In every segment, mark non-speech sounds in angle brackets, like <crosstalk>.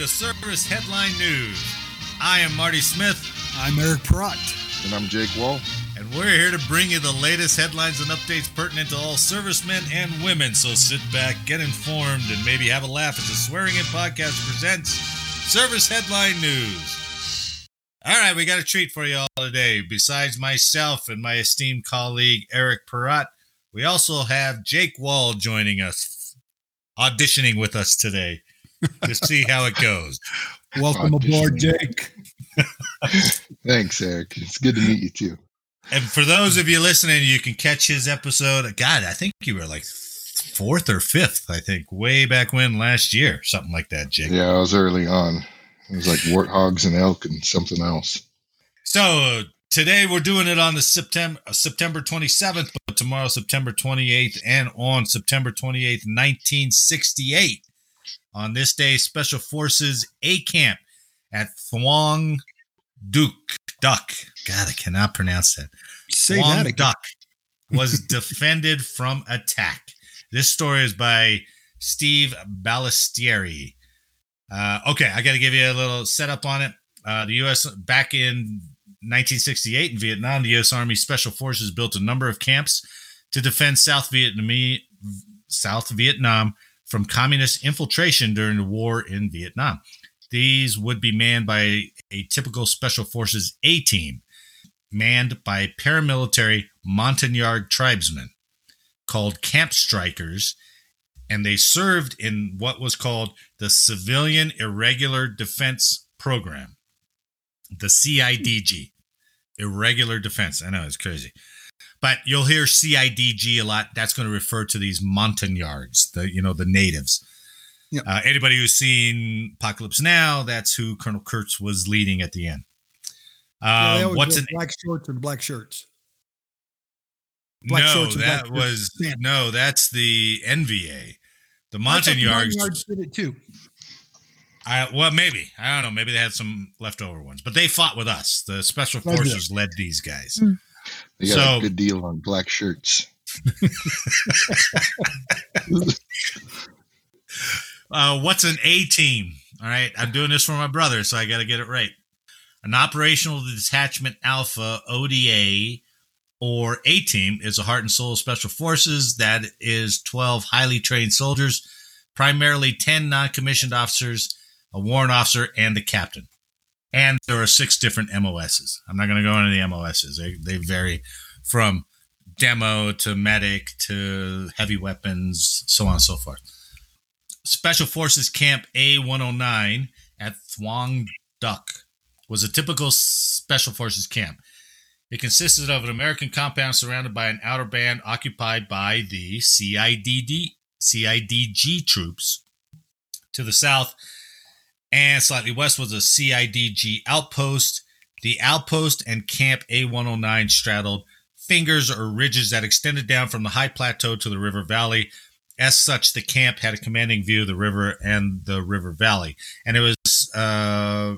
to Service Headline News. I am Marty Smith, I'm Eric Pratt. And I'm Jake Wall. and we're here to bring you the latest headlines and updates pertinent to all servicemen and women. So sit back, get informed, and maybe have a laugh as the Swearing In Podcast presents Service Headline News. All right, we got a treat for you all today. Besides myself and my esteemed colleague Eric Perrott, we also have Jake Wall joining us, auditioning with us today to see how it goes. Welcome aboard, Jake. <laughs> Thanks, Eric. It's good to meet you too. And for those of you listening, you can catch his episode. God, I think you were like fourth or fifth, I think, way back when last year, something like that, Jake. Yeah, I was early on. It was like warthogs and elk and something else. So today we're doing it on the September uh, September 27th, but tomorrow September 28th, and on September 28th, 1968. On this day, Special Forces A Camp at Thuong Duc Duck. God, I cannot pronounce that. Say Thuong that again. Duck <laughs> was defended from attack. This story is by Steve Balestrieri. Uh, okay, I got to give you a little setup on it. Uh, the U.S. back in 1968 in Vietnam, the U.S. Army Special Forces built a number of camps to defend South Vietnamese South Vietnam from communist infiltration during the war in Vietnam. These would be manned by a typical Special Forces A team, manned by paramilitary Montagnard tribesmen called Camp Strikers, and they served in what was called the Civilian Irregular Defense Program, the CIDG. Irregular Defense. I know it's crazy. But you'll hear CIDG a lot. That's going to refer to these Montagnards, the you know the natives. Yep. Uh, anybody who's seen Apocalypse Now, that's who Colonel Kurtz was leading at the end. Yeah, Um, always what's wear an black shorts and black shirts? black no? shorts and That black was shirts. No. That's the NVA. The I thought the Montagnards. Montagnards did it too. I, well, maybe I don't know. Maybe they had some leftover ones, but they fought with us. The special forces led these guys. Hmm. They got So- a good deal on black shirts. Uh, what's an A team? All right, I'm doing this for my brother, so I got to get it right. An operational detachment alpha ODA or A team is a heart and soul special forces that is 12 highly trained soldiers, primarily 10 non-commissioned officers, a warrant officer, and the captain. And there are six different MOSs. I'm not going to go into the MOSs. They they vary from demo to medic to heavy weapons, so on and so forth. Special Forces Camp A109 at Thuong Duc was a typical Special Forces camp. It consisted of an American compound surrounded by an outer band occupied by the CIDD, CIDG troops. To the south and slightly west was a CIDG outpost. The outpost and Camp A109 straddled fingers or ridges that extended down from the high plateau to the river valley. As such, the camp had a commanding view of the river and the river valley, and it was uh,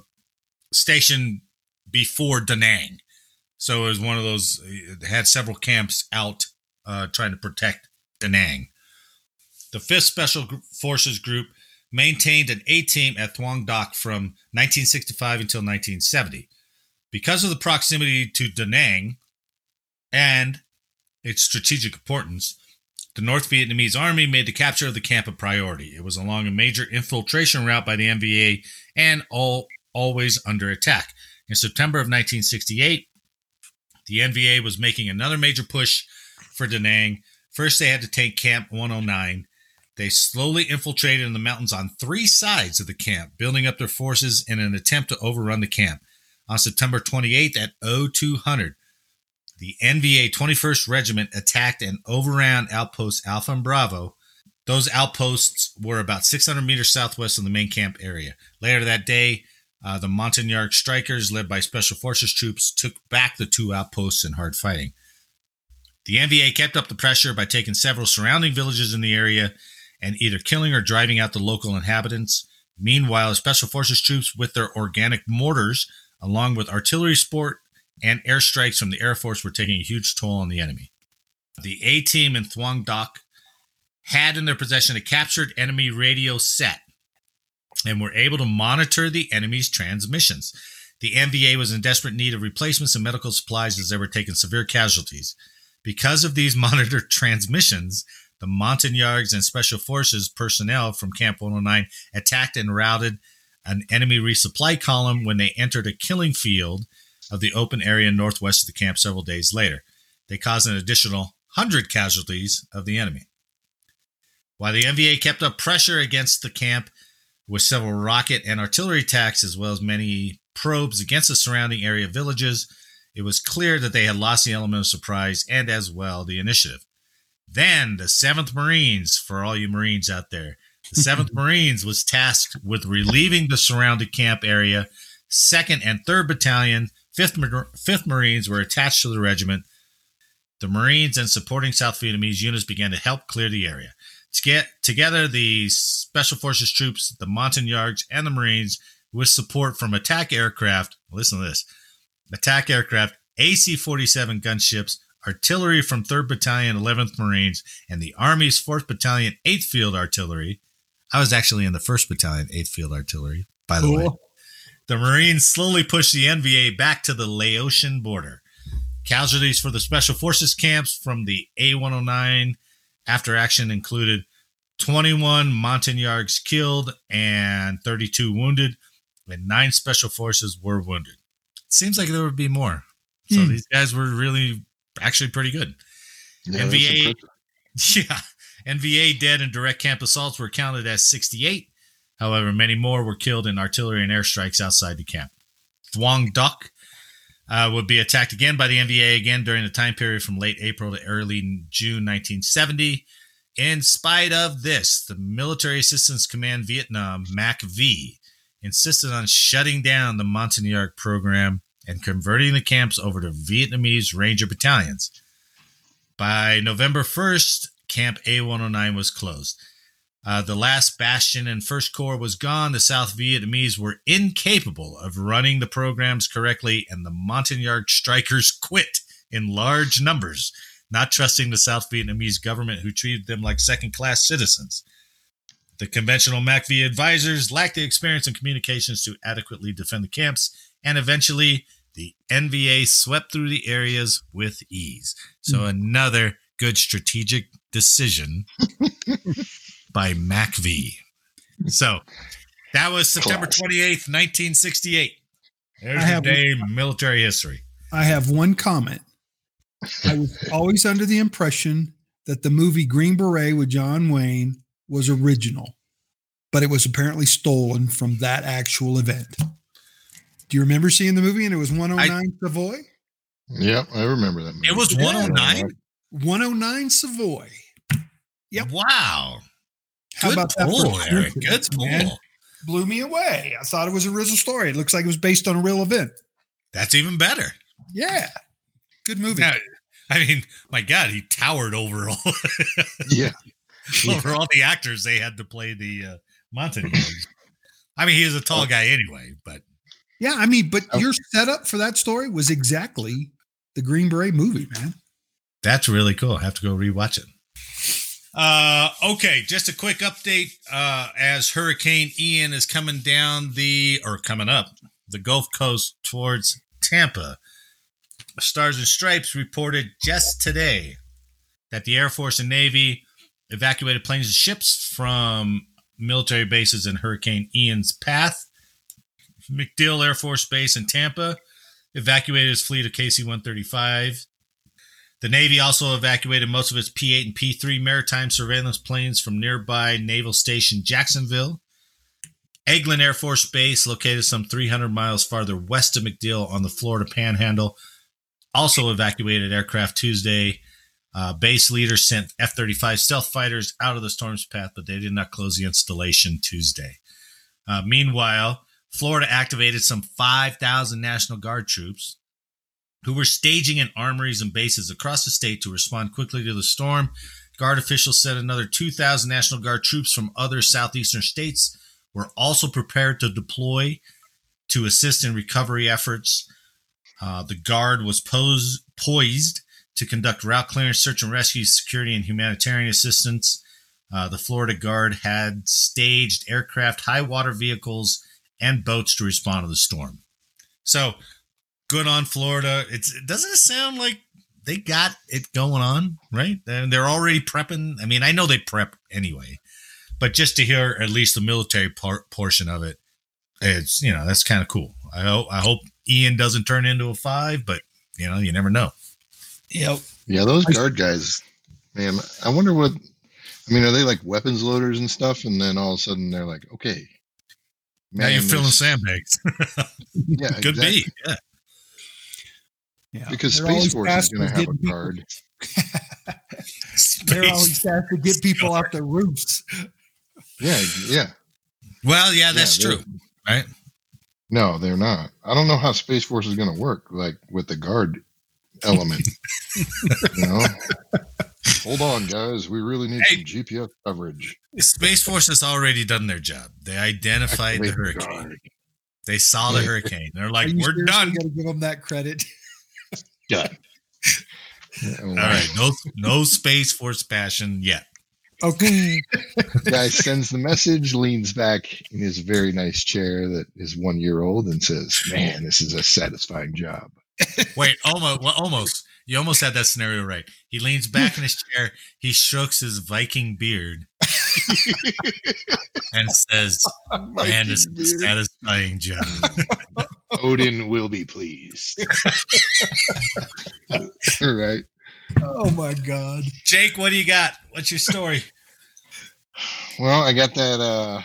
stationed before Da Nang. So it was one of those. It had several camps out uh, trying to protect Da Nang. The Fifth Special Forces Group maintained an A team at Thuong Duc from 1965 until 1970. Because of the proximity to Da Nang and its strategic importance, the North Vietnamese Army made the capture of the camp a priority. It was along a major infiltration route by the NVA and all always under attack. In September of 1968, the NVA was making another major push for Da Nang. First, they had to take Camp 109. They slowly infiltrated in the mountains on three sides of the camp, building up their forces in an attempt to overrun the camp. On September 28th at 0200, the NVA 21st Regiment attacked and overran outposts Alpha and Bravo. Those outposts were about 600 meters southwest of the main camp area. Later that day, uh, the Montagnard strikers, led by Special Forces troops, took back the two outposts in hard fighting. The NVA kept up the pressure by taking several surrounding villages in the area and either killing or driving out the local inhabitants. Meanwhile, Special Forces troops, with their organic mortars, along with artillery support and airstrikes from the Air Force, were taking a huge toll on the enemy. The A team in Thuong Duc had in their possession a captured enemy radio set and were able to monitor the enemy's transmissions. The NVA was in desperate need of replacements and medical supplies as they were taking severe casualties. Because of these <laughs> monitored transmissions, the Montagnards and Special Forces personnel from Camp 109 attacked and routed an enemy resupply column when they entered a killing field of the open area northwest of the camp several days later. They caused an additional 100 casualties of the enemy. While the NVA kept up pressure against the camp with several rocket and artillery attacks, as well as many probes against the surrounding area villages, it was clear that they had lost the element of surprise and as well the initiative. Then the 7th Marines, for all you Marines out there, the 7th <laughs> Marines was tasked with relieving the surrounded camp area. 2nd and 3rd Battalion, 5th, Mar- 5th Marines were attached to the regiment. The Marines and supporting South Vietnamese units began to help clear the area. To get together, the Special Forces troops, the Montagnards, and the Marines, with support from attack aircraft, listen to this attack aircraft, AC 47 gunships, artillery from 3rd Battalion, 11th Marines, and the Army's 4th Battalion, 8th Field Artillery. I was actually in the 1st Battalion, 8th Field Artillery, by the way. The Marines slowly pushed the NVA back to the Laotian border. Casualties for the Special Forces camps from the A 109 after action included 21 Montagnards killed and 32 wounded, and nine Special Forces were wounded. It seems like there would be more. So Hmm. these guys were really actually pretty good. Yeah, NVA. <laughs> Yeah. NVA dead in direct camp assaults were counted as 68. However, many more were killed in artillery and airstrikes outside the camp. Thuong Duc uh, would be attacked again by the NVA again during the time period from late April to early June 1970. In spite of this, the Military Assistance Command Vietnam, MACV, insisted on shutting down the Montagnard program and converting the camps over to Vietnamese Ranger battalions. By November 1st, Camp A109 was closed. Uh, the last bastion and first corps was gone. The South Vietnamese were incapable of running the programs correctly, and the Montagnard strikers <laughs> quit in large numbers, not trusting the South Vietnamese government, who treated them like second class citizens. The conventional MACV advisors lacked the experience and communications to adequately defend the camps, and eventually the NVA swept through the areas with ease. So, hmm. another good strategic decision <laughs> by MACV. So, that was September Classic. 28th, 1968. There's I your day in military history. I have one comment. I was <laughs> always under the impression that the movie Green Beret with John Wayne was original, but it was apparently stolen from that actual event. Do you remember seeing the movie and it was 109 Savoy? Yep, I remember that. Movie. It was 109? 109 Savoy. Yep. Wow. How Good about that? pull, for Eric. Good coincidence, pull. man? Blew me away. I thought it was a real story. It looks like it was based on a real event. That's even better. Yeah. Good movie. Now, I mean, my God, he towered over all, <laughs> Yeah, <laughs> over all the actors they had to play the uh, Montagnards. I mean, he was a tall guy anyway, but Yeah, I mean, but Oh. your setup for that story was exactly the Green Beret movie, man. That's really cool. I have to go rewatch it. Uh, okay, just a quick update. Uh, as Hurricane Ian is coming down the or coming up the Gulf Coast towards Tampa, Stars and Stripes reported just today that the Air Force and Navy evacuated planes and ships from military bases in Hurricane Ian's path. MacDill Air Force Base in Tampa evacuated its fleet of KC 135 the Navy also evacuated most of its P 8 and P 3 maritime surveillance planes from nearby Naval Station Jacksonville. Eglin Air Force Base, located some 300 miles farther west of MacDill on the Florida Panhandle, also evacuated aircraft Tuesday. Uh, base leaders sent F 35 stealth fighters out of the storm's path, but they did not close the installation Tuesday. Uh, meanwhile, Florida activated some 5,000 National Guard troops who were staging in armories and bases across the state to respond quickly to the storm. Guard officials said another 2,000 National Guard troops from other southeastern states were also prepared to deploy to assist in recovery efforts. Uh, the Guard was pose, poised to conduct route clearance, search and rescue, security, and humanitarian assistance. Uh, the Florida Guard had staged aircraft, high water vehicles, and boats to respond to the storm. So good on Florida. It's doesn't it sound like they got it going on, right? And they're already prepping. I mean, I know they prep anyway, but just to hear at least the military part, portion of it, it's you know that's kind of cool. I hope I hope Ian doesn't turn into a five, but you know you never know. Yep. Yeah, those guard guys, man. I wonder what. I mean, are they like weapons loaders and stuff? And then all of a sudden they're like, okay, now you're filling sandbags. <laughs> Yeah, Could exactly. be. Yeah. Yeah. because They're Space Force is going to have a getting people- guard. <laughs> They're always fast to get people off the roofs. Yeah, yeah. Well, yeah, that's Yeah, true, right? No, they're not. I don't know how Space Force is going to work, like with the guard element. <laughs> you know, hold on, guys. We really need Hey. some GPS coverage. Space Force has already done their job. They identified the hurricane. guard. They saw the hurricane. They're like, "We're seriously done." Got to give them that credit. <laughs> Done. All right, no, no Space Force passion yet. Okay. <laughs> Guy sends the message, leans back in his very nice chair that is one year old, and says, "Man, this is a satisfying job." Wait, almost, well, almost. You almost had that scenario right. He leans back in his chair. He strokes his Viking beard and says, "Man, this is a satisfying job." <laughs> Odin will be pleased. <laughs> right. oh my God. Jake, what do you got? What's your story? Well, I got that uh,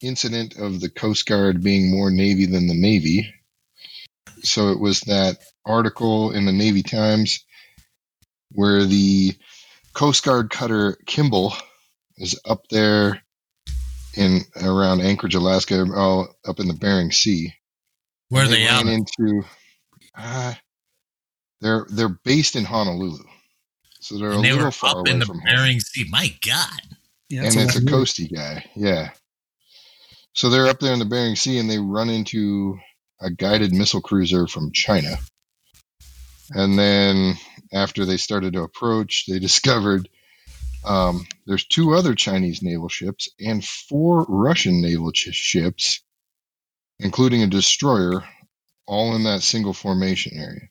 incident of the Coast Guard being more Navy than the Navy. So it was that article in the Navy Times where the Coast Guard cutter Kimball is up there in around Anchorage, Alaska, oh, up in the Bering Sea. Where are they out? into? Uh, they're they're based in Honolulu, so they're And a they little were far up away in the from home Bering Sea. My God. Yeah, and that's it's a lot. coasty guy. Yeah. So they're up there in the Bering Sea and they run into a guided missile cruiser from China. And then after they started to approach, they <laughs> discovered um, there's two other Chinese naval ships and four Russian naval ch- ships, including a destroyer, all in that single formation area.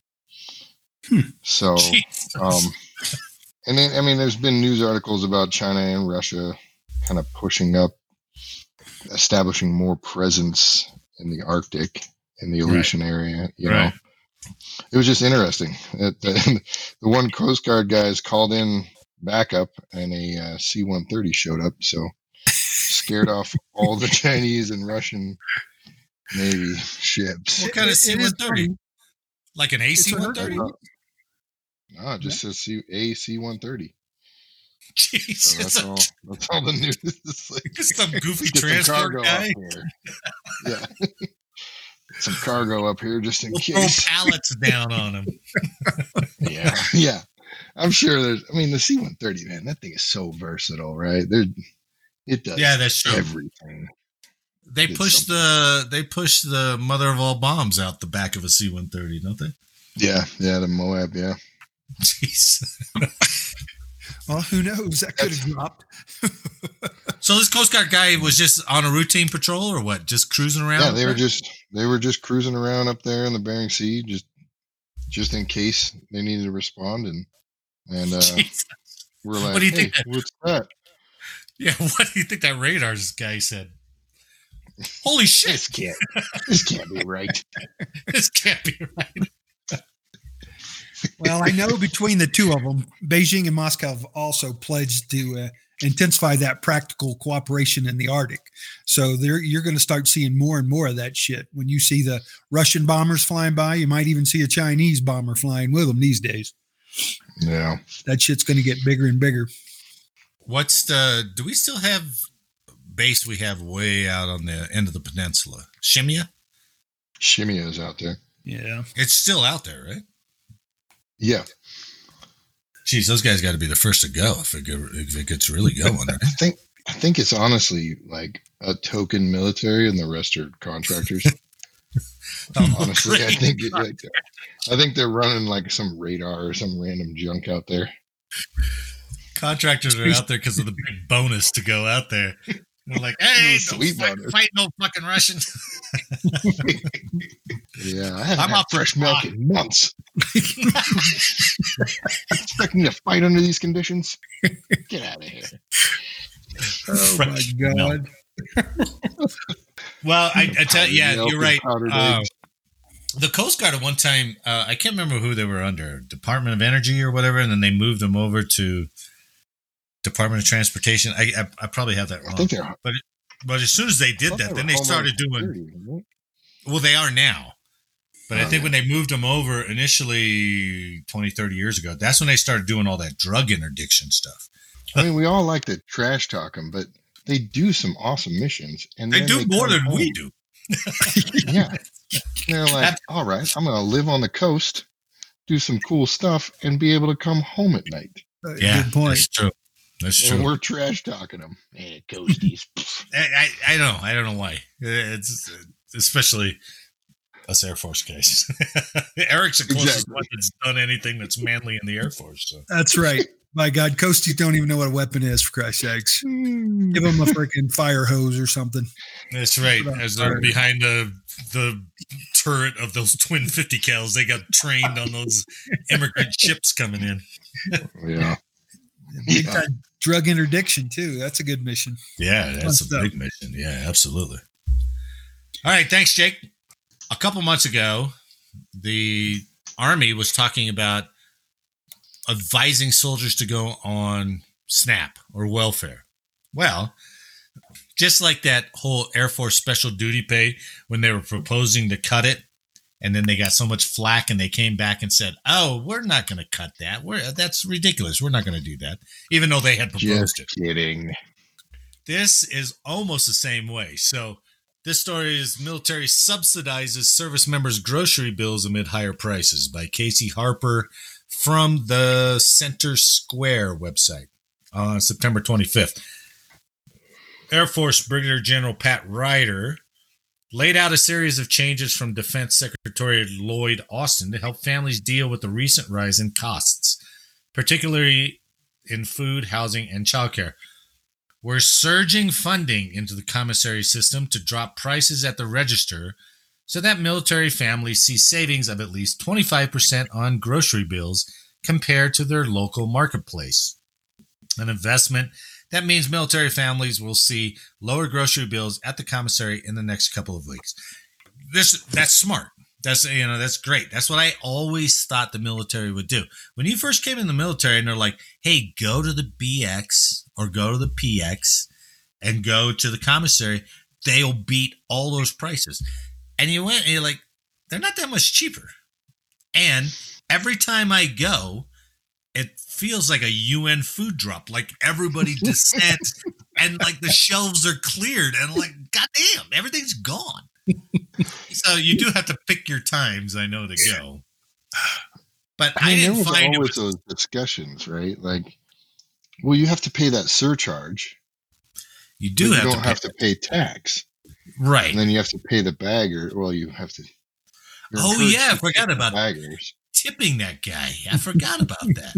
Hmm. So <laughs> um, and then, I mean, there's been news articles about China and Russia kind of pushing up, establishing more presence in the Arctic, in the Right. Aleutian area. You Right. know, it was just interesting. That the, <laughs> the one Coast Guard guys called in backup, and a uh, C-130 showed up, so scared off all the <laughs> Chinese and Russian Navy ships. What kind of It- it C one thirty? Like an AC one thirty? Hurricane. No, it just says C- a C-130. So Jesus, that's all. That's all the <laughs> news. It's like, some goofy Get transport guy. Yeah. Some cargo up here just in We'll throw case. <laughs> pallets down on them. Yeah. <laughs> Yeah. I'm sure there's I mean the C one thirty, man, that thing is so versatile, right? There it does Yeah, that's true. everything. They did push the they push the mother of all bombs out the back of a C one thirty, don't they? Yeah, yeah, the Moab, yeah. <laughs> Jeez. Well, who knows? That could have dropped. So this Coast Guard guy was just on a routine patrol or what? Just cruising around? Yeah, they were just they were just cruising around up there in the Bering Sea, just just in case they needed to respond and and uh Jeez. we're like, What do you hey, think that- what's that? <laughs> Yeah, what do you think that radar's guy said? Holy shit! This can't this can't be right. <laughs> This can't be right. Well, I know between the two of them, Beijing and Moscow have also pledged to uh, intensify that practical cooperation in the Arctic. So there, you're going to start seeing more and more of that shit. When you see the Russian bombers flying by, you might even see a Chinese bomber flying with them these days. Yeah. That shit's going to get bigger and bigger. What's the? Do we still have base we have way out on the end of the peninsula? Shemya? Shemya is out there. Yeah. It's still out there, right? Yeah. Geez, those guys got to be the first to go if it, go, if it gets really going. I think I think it's honestly like a token military and the rest are contractors. Oh, <laughs> honestly, I think it, like, I think they're running like some radar or some random junk out there. Contractors are out there because of the big bonus to go out there. <laughs> They're like, <laughs> hey, No don't sweet fight, fight no fucking Russians. Yeah, I haven't I'm had fresh milk in months. <laughs> Expecting to fight under these conditions? Get out of here. Oh my Fresh god. Well, I, I tell you, yeah, you're right. Uh, the Coast Guard at one time, uh, I can't remember who they were under, Department of Energy or whatever, and then they moved them over to Department of Transportation. I, I, I probably have that I wrong. think they're. But as soon as they did that, were then they started doing. Security, wasn't? Well, they are now. But I Oh, think yeah. when they moved them over initially 20, 30 years ago, that's when they started doing all that drug interdiction stuff. I mean, we all like to trash talk them, but they do some awesome missions, and They then do more come than we do. <laughs> Yeah, they're <laughs> like, all right, I'm gonna live on the coast, do some cool stuff, and be able to come home at night. Uh, Yeah, Good point. that's true. That's And we're trash talking them. Hey, coasties. I, I, I don't know. I don't know why. Uh, it's especially us Air Force guys. <laughs> Eric's the closest Exactly. one that's done anything that's manly in the Air Force. So That's right. My God, Coasties don't even know what a weapon is, for Christ's sakes. Hmm. Give them a freaking fire hose or something. that's right. As they're fire. behind the the turret of those twin fifty cals, they got trained on those immigrant ships coming in. yeah. Big Yeah. time drug interdiction, too. That's a good mission. Yeah, that's Fun a stuff. big mission. Yeah, absolutely. All right, thanks, Jake. A couple months ago, the Army was talking about advising soldiers to go on SNAP or welfare. Well, just like that whole Air Force special duty pay when they were proposing to cut it, and then they got so much flack, and they came back and said, "Oh, we're not going to cut that. We're that's ridiculous. We're not going to do that," even though they had proposed Just it. kidding. This is almost the same way. So, this story is military subsidizes service members' grocery bills amid higher prices by Casey Harper from the Center Square website on September 25th. Air Force Brigadier General Pat Ryder laid out a series of changes from Defense Secretary Lloyd Austin to help families deal with the recent rise in costs, particularly in food, housing, and childcare. We're surging funding into the commissary system to drop prices at the register so that military families see savings of at least 25% on grocery bills compared to their local marketplace. An investment that means military families will see lower grocery bills at the commissary in the next couple of weeks. This that's smart. That's you know that's great. That's what I always thought the military would do. When you first came in the military and they're like, "Hey, go to the BX or go to the PX and go to the commissary, they'll beat all those prices." And you went and you're like, "They're not that much cheaper." And every time I go, it feels like a UN food drop. Like everybody descends <laughs> and like the shelves are cleared and like, goddamn, everything's gone. so you do have to pick your times, I know, to go. But I, I mean, there didn't was find it always was, those discussions, right? Like, well, you have to pay that surcharge. you but do you don't to have pay, to pay tax, right. and then you have to pay the bagger. Well, you have to. Oh, yeah, I forgot about that. baggers. Tipping that guy. I forgot about that.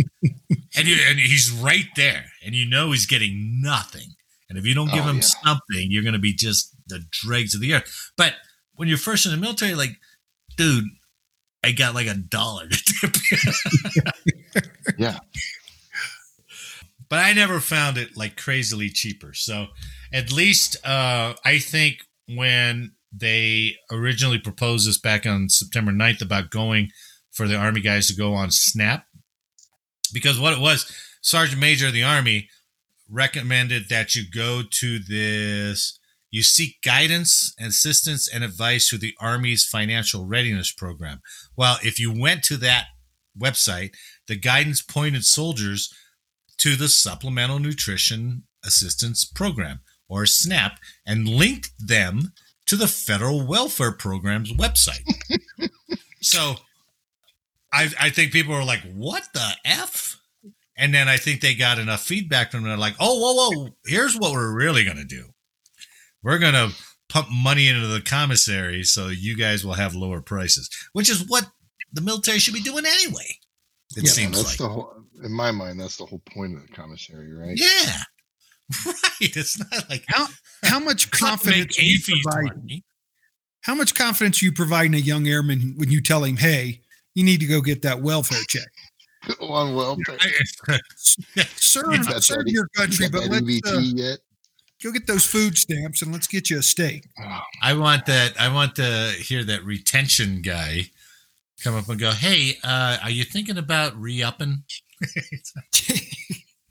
and, you, and he's right there, and you know he's getting nothing. And if you don't give Oh, him yeah. something, you're going to be just the dregs of the earth. But when you're first in the military, like, dude, I got like a dollar to tip. <laughs> Yeah. But I never found it like crazily cheaper. So at least uh, I think when they originally proposed this back on September 9th about going for the Army guys to go on SNAP, because what it was, Sergeant Major of the Army recommended that you go to this, you seek guidance, assistance, and advice through the Army's financial readiness program. Well, if you went to that website, the guidance pointed soldiers to the Supplemental Nutrition Assistance Program, or SNAP, and linked them to the Federal Welfare Program's website. <laughs> so I, I think people are like, what the F? And then I think they got enough feedback from them. They're like, oh, whoa, whoa, here's what we're really going to do. We're going to pump money into the commissary so you guys will have lower prices, which is what the military should be doing anyway. It yeah, seems that's like. the whole. in my mind, that's the whole point of the commissary, right? Yeah. <laughs> Right. It's not like How how much it's not to make confidence you provide? money. How much confidence you provide in a young airman when you tell him, "Hey, you need to go get that welfare check, Go on welfare. <laughs> serve, You got that serve your country, but let's uh, yet? go get those food stamps and let's get you a steak." I want that. I want to hear that retention guy come up and go, "Hey, uh, are you thinking about re-upping? <laughs>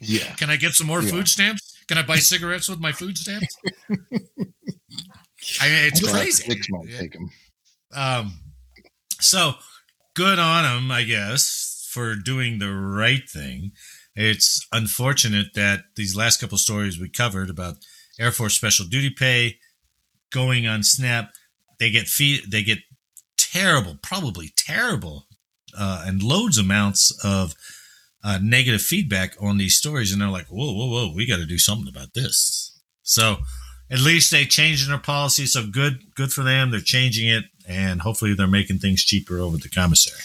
yeah. Can I get some more Yeah. food stamps? Can I buy cigarettes with my food stamps?" <laughs> I mean, it's About crazy. Six might Yeah. take 'em. Um, so good on him, I guess, for doing the right thing. It's unfortunate that these last couple stories we covered about Air Force special duty pay going on SNAP, they get fee- they get terrible, probably terrible, uh, and loads amounts of uh, negative feedback on these stories, and they're like, "Whoa, whoa, whoa, we got to do something about this." So at least they changed their policy. So good, good for them. They're changing it, and hopefully they're making things cheaper over the commissary.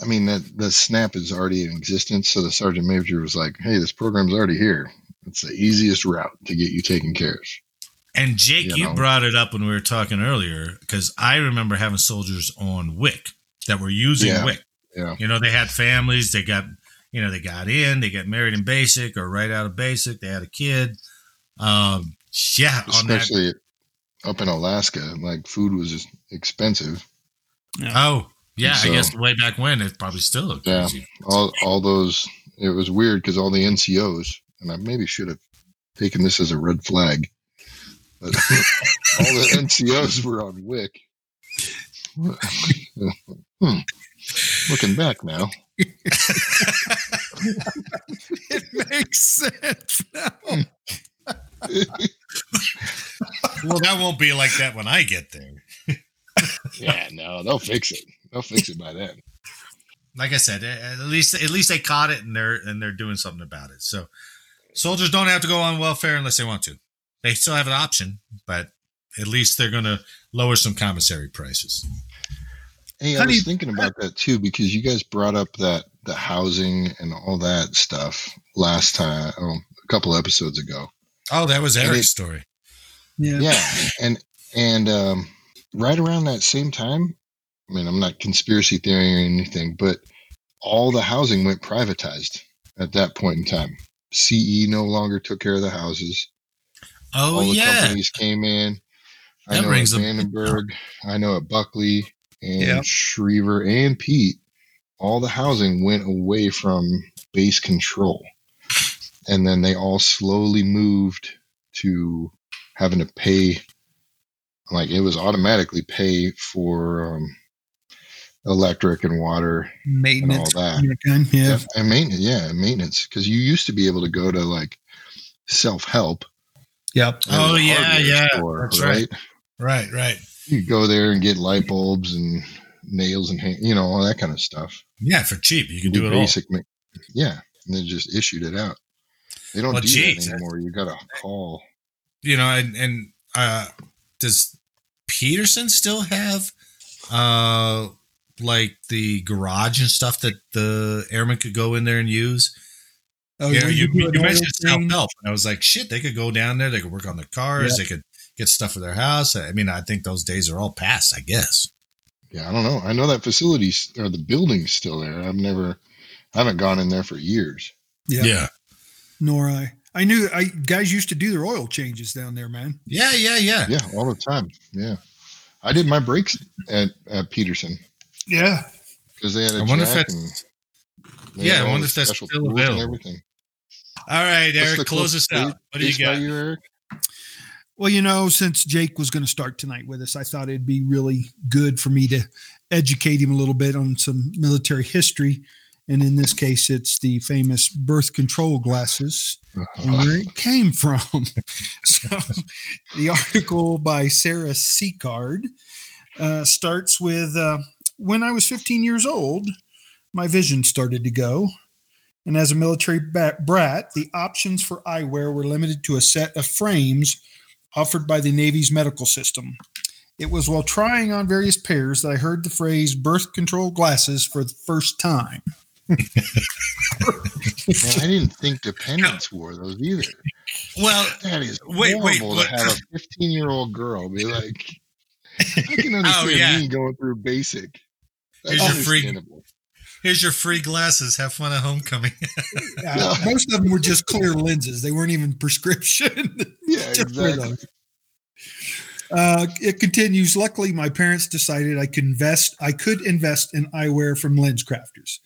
I mean, that the snap is already in existence. So the sergeant major was like, "Hey, this program's already here. It's the easiest route to get you taken care of." And Jake, You you, know. brought it up when we were talking earlier because I remember having soldiers on WIC that were using Yeah. WIC. Yeah. You know, they had families. They got, you know, they got in. They got married in basic or right out of basic. They had a kid. Um, yeah, on that. Especially up in Alaska, like food was expensive. Oh, yeah. I guess way back when it probably still Yeah. crazy. All all those. It was weird because all the NCOs, and I maybe should have taken this as a red flag, but <laughs> all the NCOs were on WIC. <laughs> hmm. Looking back now, <laughs> it makes sense now. Well, that won't be like that when I get there. <laughs> yeah, no, they'll fix it. They'll fix it by then. like I said, at least at least they caught it and they're and they're doing something about it. So soldiers don't have to go on welfare unless they want to. They still have an option, but at least they're going to lower some commissary prices. Hey, I How do was you- thinking about that too because you guys brought up that the housing and all that stuff last time, oh, a couple episodes ago. Oh, that was And Eric's it- story. Yeah. Yeah, <laughs> and and um, right around that same time, I mean, I'm not conspiracy theory or anything, but all the housing went privatized at that point in time. CE no longer took care of the houses. Oh all the yeah, companies came in. I That know rings at a- Vandenberg, I know at Buckley and Yeah. Schriever and Pete, all the housing went away from base control. And then they all slowly moved to having to pay, like it was automatically pay for um, electric and water Maintenance. and all that. kind kind, Yeah. And maintenance, yeah, and maintenance. Because you used to be able to go to like self help. Yep. Oh, yeah, yeah, that's right. right, right. You go there and get light bulbs and nails and hand, you know all that kind of stuff. Yeah, for cheap, you can do it all. ma- yeah, and they just issued it out. They don't Well, do geez, that anymore. You got to call. You know, and and uh, does Peterson still have uh like the garage and stuff that the airmen could go in there and use? Oh, yeah, when you, do you, an mentioned self help, and I was like, shit, they could go down there, they could work on their cars, Yeah. they could get stuff for their house. I mean, I think those days are all past, I guess. Yeah, I don't know. I know that facility's or the building's still there. I've never, I haven't gone in there for years. Yeah. yeah, Nor I. I knew I guys used to do their oil changes down there, man. yeah, yeah. yeah. Yeah, all the time. Yeah, I did my brakes at, at Peterson Yeah. because they had a I wonder if jack that's- yeah, had I wonder the if that's still tools and available. Everything. All right, What's Eric, the close us closest out. What do you got? you, Eric? Well, you know, since Jake was going to start tonight with us, I thought it'd be really good for me to educate him a little bit on some military history. And in this case, it's the famous birth control glasses and where it came from. <laughs> so, the article by Sarah Sicard uh, starts with uh, When I was 15 years old, my vision started to go. And as a military bat- brat, the options for eyewear were limited to a set of frames offered by the Navy's medical system. It was while trying on various pairs that I heard the phrase birth control glasses for the first time. Man, I didn't think dependents wore those either. Well, That is Wait, horrible wait, to what- have a <laughs> 15 year old girl be like, I can understand Oh, yeah. me going through basic. That's Here's your free- here's your free glasses. Have fun at homecoming. <laughs> Uh, most of them were just clear lenses. They weren't even prescription. <laughs> Yeah, exactly. Uh, it continues. Luckily, my parents decided I could invest. I could invest in eyewear from LensCrafters,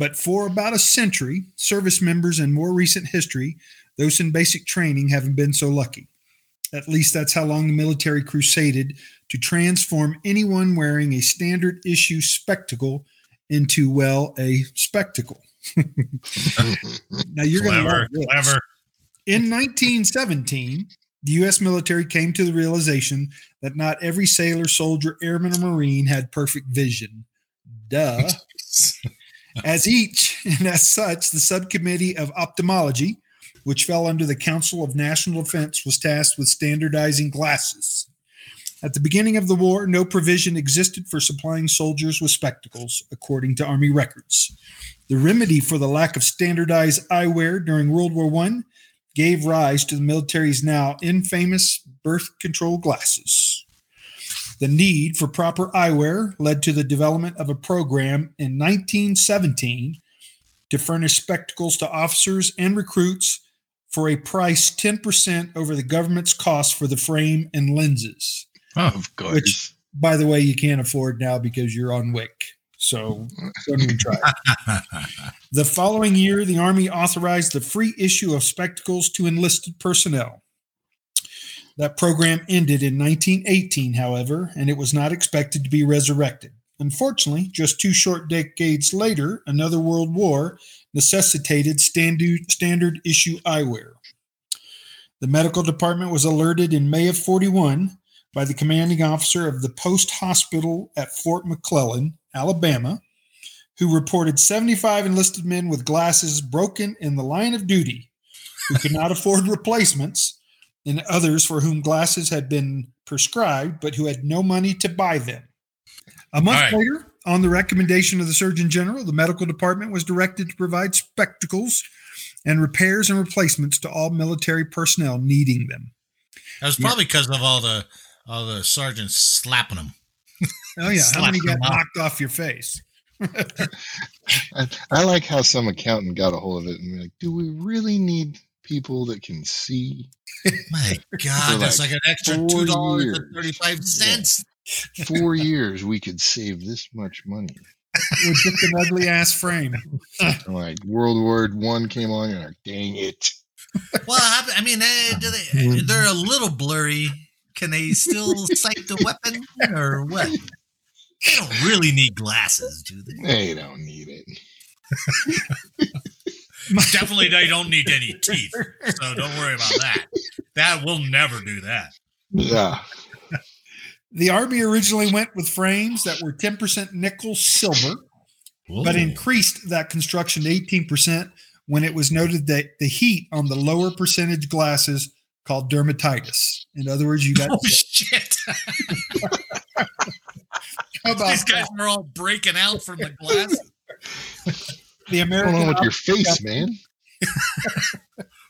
but for about a century, service members and more recent history, those in basic training haven't been so lucky. At least that's how long the military crusaded to transform anyone wearing a standard issue spectacle into well a spectacle. <laughs> Now you're going to clever, love this. clever. In 1917, the U.S. military came to the realization that not every sailor, soldier, airman, or marine had perfect vision. Duh. <laughs> as each, and as such, the subcommittee of ophthalmology, which fell under the Council of National Defense, was tasked with standardizing glasses. At the beginning of the war, no provision existed for supplying soldiers with spectacles, according to Army records. The remedy for the lack of standardized eyewear during World War I gave rise to the military's now infamous birth control glasses. The need for proper eyewear led to the development of a program in 1917 to furnish spectacles to officers and recruits for a price 10% over the government's cost for the frame and lenses. Oh, of course. Which- By the way, you can't afford now because you're on WIC. So don't even try. <laughs> The following year, the Army authorized the free issue of spectacles to enlisted personnel. That program ended in 1918, however, and it was not expected to be resurrected. Unfortunately, just two short decades later, another world war necessitated standard, issue eyewear. The medical department was alerted in May of 41 by the commanding officer of the post hospital at Fort McClellan, Alabama, who reported 75 enlisted men with glasses broken in the line of duty who could not afford replacements, and others for whom glasses had been prescribed but who had no money to buy them. A month All right. later, on the recommendation of the Surgeon General, the medical department was directed to provide spectacles and repairs and replacements to all military personnel needing them. That was probably because of all the all the sergeants slapping them. Oh, yeah. How many got them out. knocked off your face? <laughs> I, I like how some accountant got a hold of it and be like, do we really need people that can see? My <laughs> God, For that's like like an extra two dollars and thirty-five cents. Four <laughs> years, we could save this much money. With just an ugly ass frame. <laughs> Like World War One came on, and like, dang it. Well, I I mean, do they, they're a little blurry. Can they still sight the weapon or what? They don't really need glasses, do they? They don't need it. <laughs> Definitely, they don't need any teeth. So don't worry about that. That will never do that. Yeah. <laughs> The Army originally went with frames that were 10% nickel silver, but increased that construction to 18% when it was noted that the heat on the lower percentage glasses called dermatitis. In other words, you got oh shit! <laughs> how about These guys that? are all breaking out from the glass. The What's going on with your face, man? <laughs>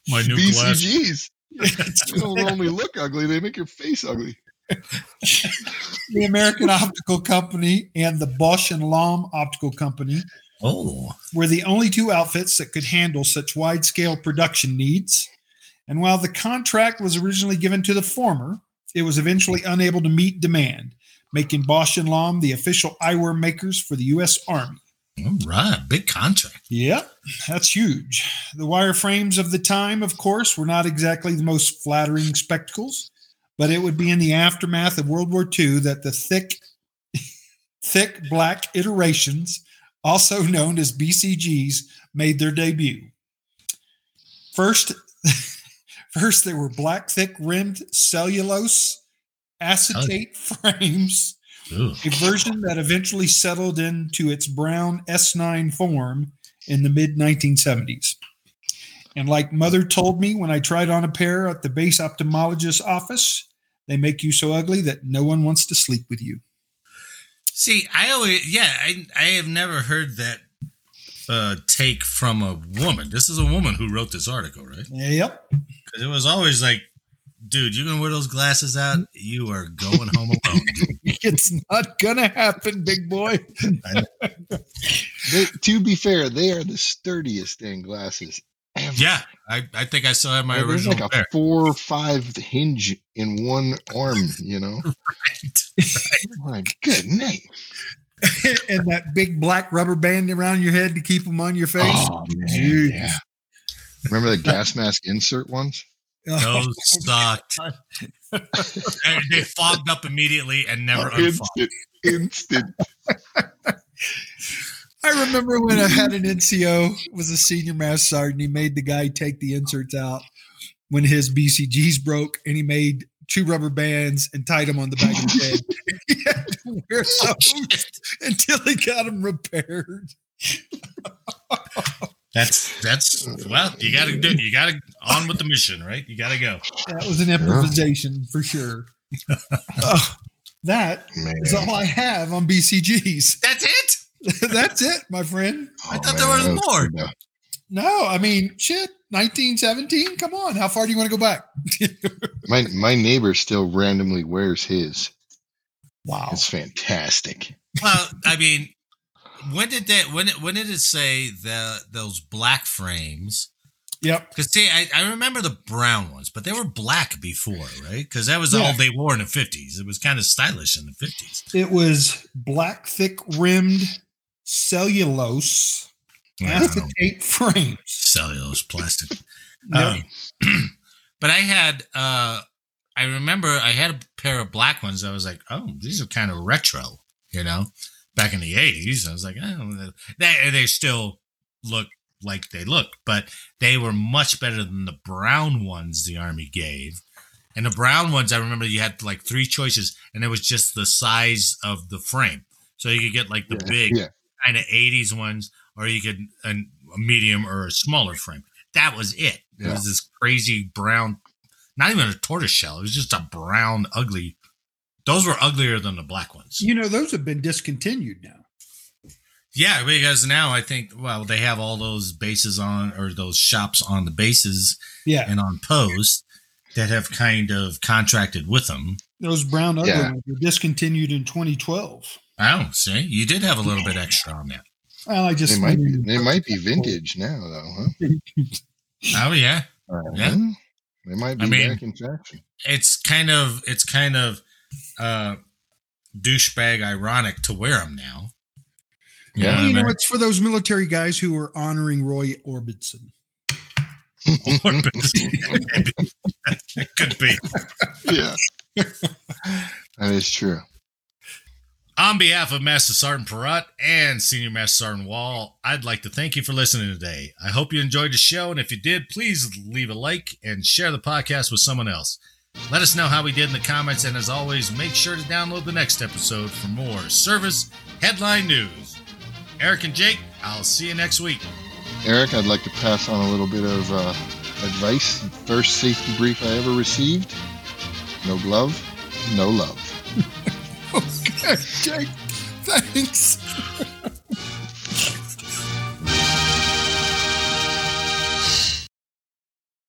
My new BCGs. <laughs> <laughs> They don't only look ugly; they make your face ugly. the American Optical Company and the Bausch and Lomb Optical Company Oh, were the only two outfits that could handle such wide scale production needs. And while the contract was originally given to the former, it was eventually unable to meet demand, making Bausch and Lomb the official eyewear makers for the U.S. Army. All right, big contract. Yep, that's huge. The wireframes of the time, of course, were not exactly the most flattering spectacles, but it would be in the aftermath of World War II that the thick, <laughs> thick black iterations, also known as BCGs, made their debut. First, <laughs> first they were black, thick rimmed cellulose acetate <laughs> frames Ooh. a version that eventually settled into its brown S9 form in the mid 1970s. And like Mother told me when I tried on a pair at the base ophthalmologist's office, they make you so ugly that no one wants to sleep with you. See, I always, yeah, I, I have never heard that uh, take from a woman. This is a woman who wrote this article, right? Yep. Because it was always like, dude, you're gonna wear those glasses out, you are going home alone. dude. <laughs> It's not gonna happen, big boy. <laughs> They, to be fair, they are the sturdiest dang glasses ever. yeah, I, I think I still have my Like, there's original like pair. a four or five hinge in one arm, you know? <laughs> My good name. and that big black rubber band around your head to keep them on your face. Oh, man. Yeah. Remember the gas mask insert ones? Those <laughs> oh sucked. <laughs> they, they fogged up immediately and never unfogged. instant. Instant. <laughs> I remember when I had an NCO was a senior master sergeant. He made the guy take the inserts out when his BCGs broke, and he made two rubber bands and tied them on the back of his head. he had to wear oh, those until he got them repaired. That's that's well, you gotta do you gotta on with the mission, right? You gotta go. That was an improvisation for sure. Oh, <laughs> that Man. is all I have on BCGs. That's it? <laughs> That's it, my friend. I Oh, thought there man, was was more. good. No, I mean, shit, 1917. Come on. How far do you want to go back? <laughs> My my neighbor still randomly wears his. wow. It's fantastic. Well, I mean, when did that when when did it say the those black frames? Yep. Because see, I, I remember the brown ones, but they were black before, right? Because that was Yeah. all they wore in the fifties. It was kind of stylish in the fifties. It was black, thick rimmed cellulose acetate frames. cellulose plastic. <laughs> Yep. Um, <clears throat> but I had, uh, I remember I had a pair of black ones. I was like, oh, these are kind of retro, you know, back in the 80s. I was like, oh, they, they still look like they look, but they were much better than the brown ones the Army gave. And the brown ones, I remember you had like three choices, and it was just the size of the frame. So you could get like the Yeah, big yeah. kind of 80s ones, or you could a, a medium or a smaller frame. That was it. It Yeah. was this crazy brown, not even a tortoise shell. It was just a brown, ugly. Those were uglier than the black ones. You know, those have been discontinued now. Yeah, because now I think, well, they have all those bases on, or those shops on the bases Yeah. and on post that have kind of contracted with them. Those brown ugly Yeah. ones were discontinued in 2012. Oh, see, you did have a little bit extra on that. Well, I just They might be, they might be vintage now, though, huh? <laughs> Oh yeah, Yeah. Uh-huh. They might be I mean- back in fashion. it's kind of it's kind of uh douchebag ironic to wear them now. You Yeah. know you what I know, mean? it's for those military guys who are honoring Roy Orbison. <laughs> it <laughs> could be. yeah. that is true. On behalf of Master Sergeant Perrott and Senior Master Sergeant Wall, I'd like to thank you for listening today. I hope you enjoyed the show, and if you did, please leave a like and share the podcast with someone else. Let us know how we did in the comments, and as always, make sure to download the next episode for more service headline news. Eric and Jake, I'll see you next week. Eric, I'd like to pass on a little bit of uh, advice. First safety brief I ever received no glove, no love. <laughs> Okay, Jake. Thanks. <laughs>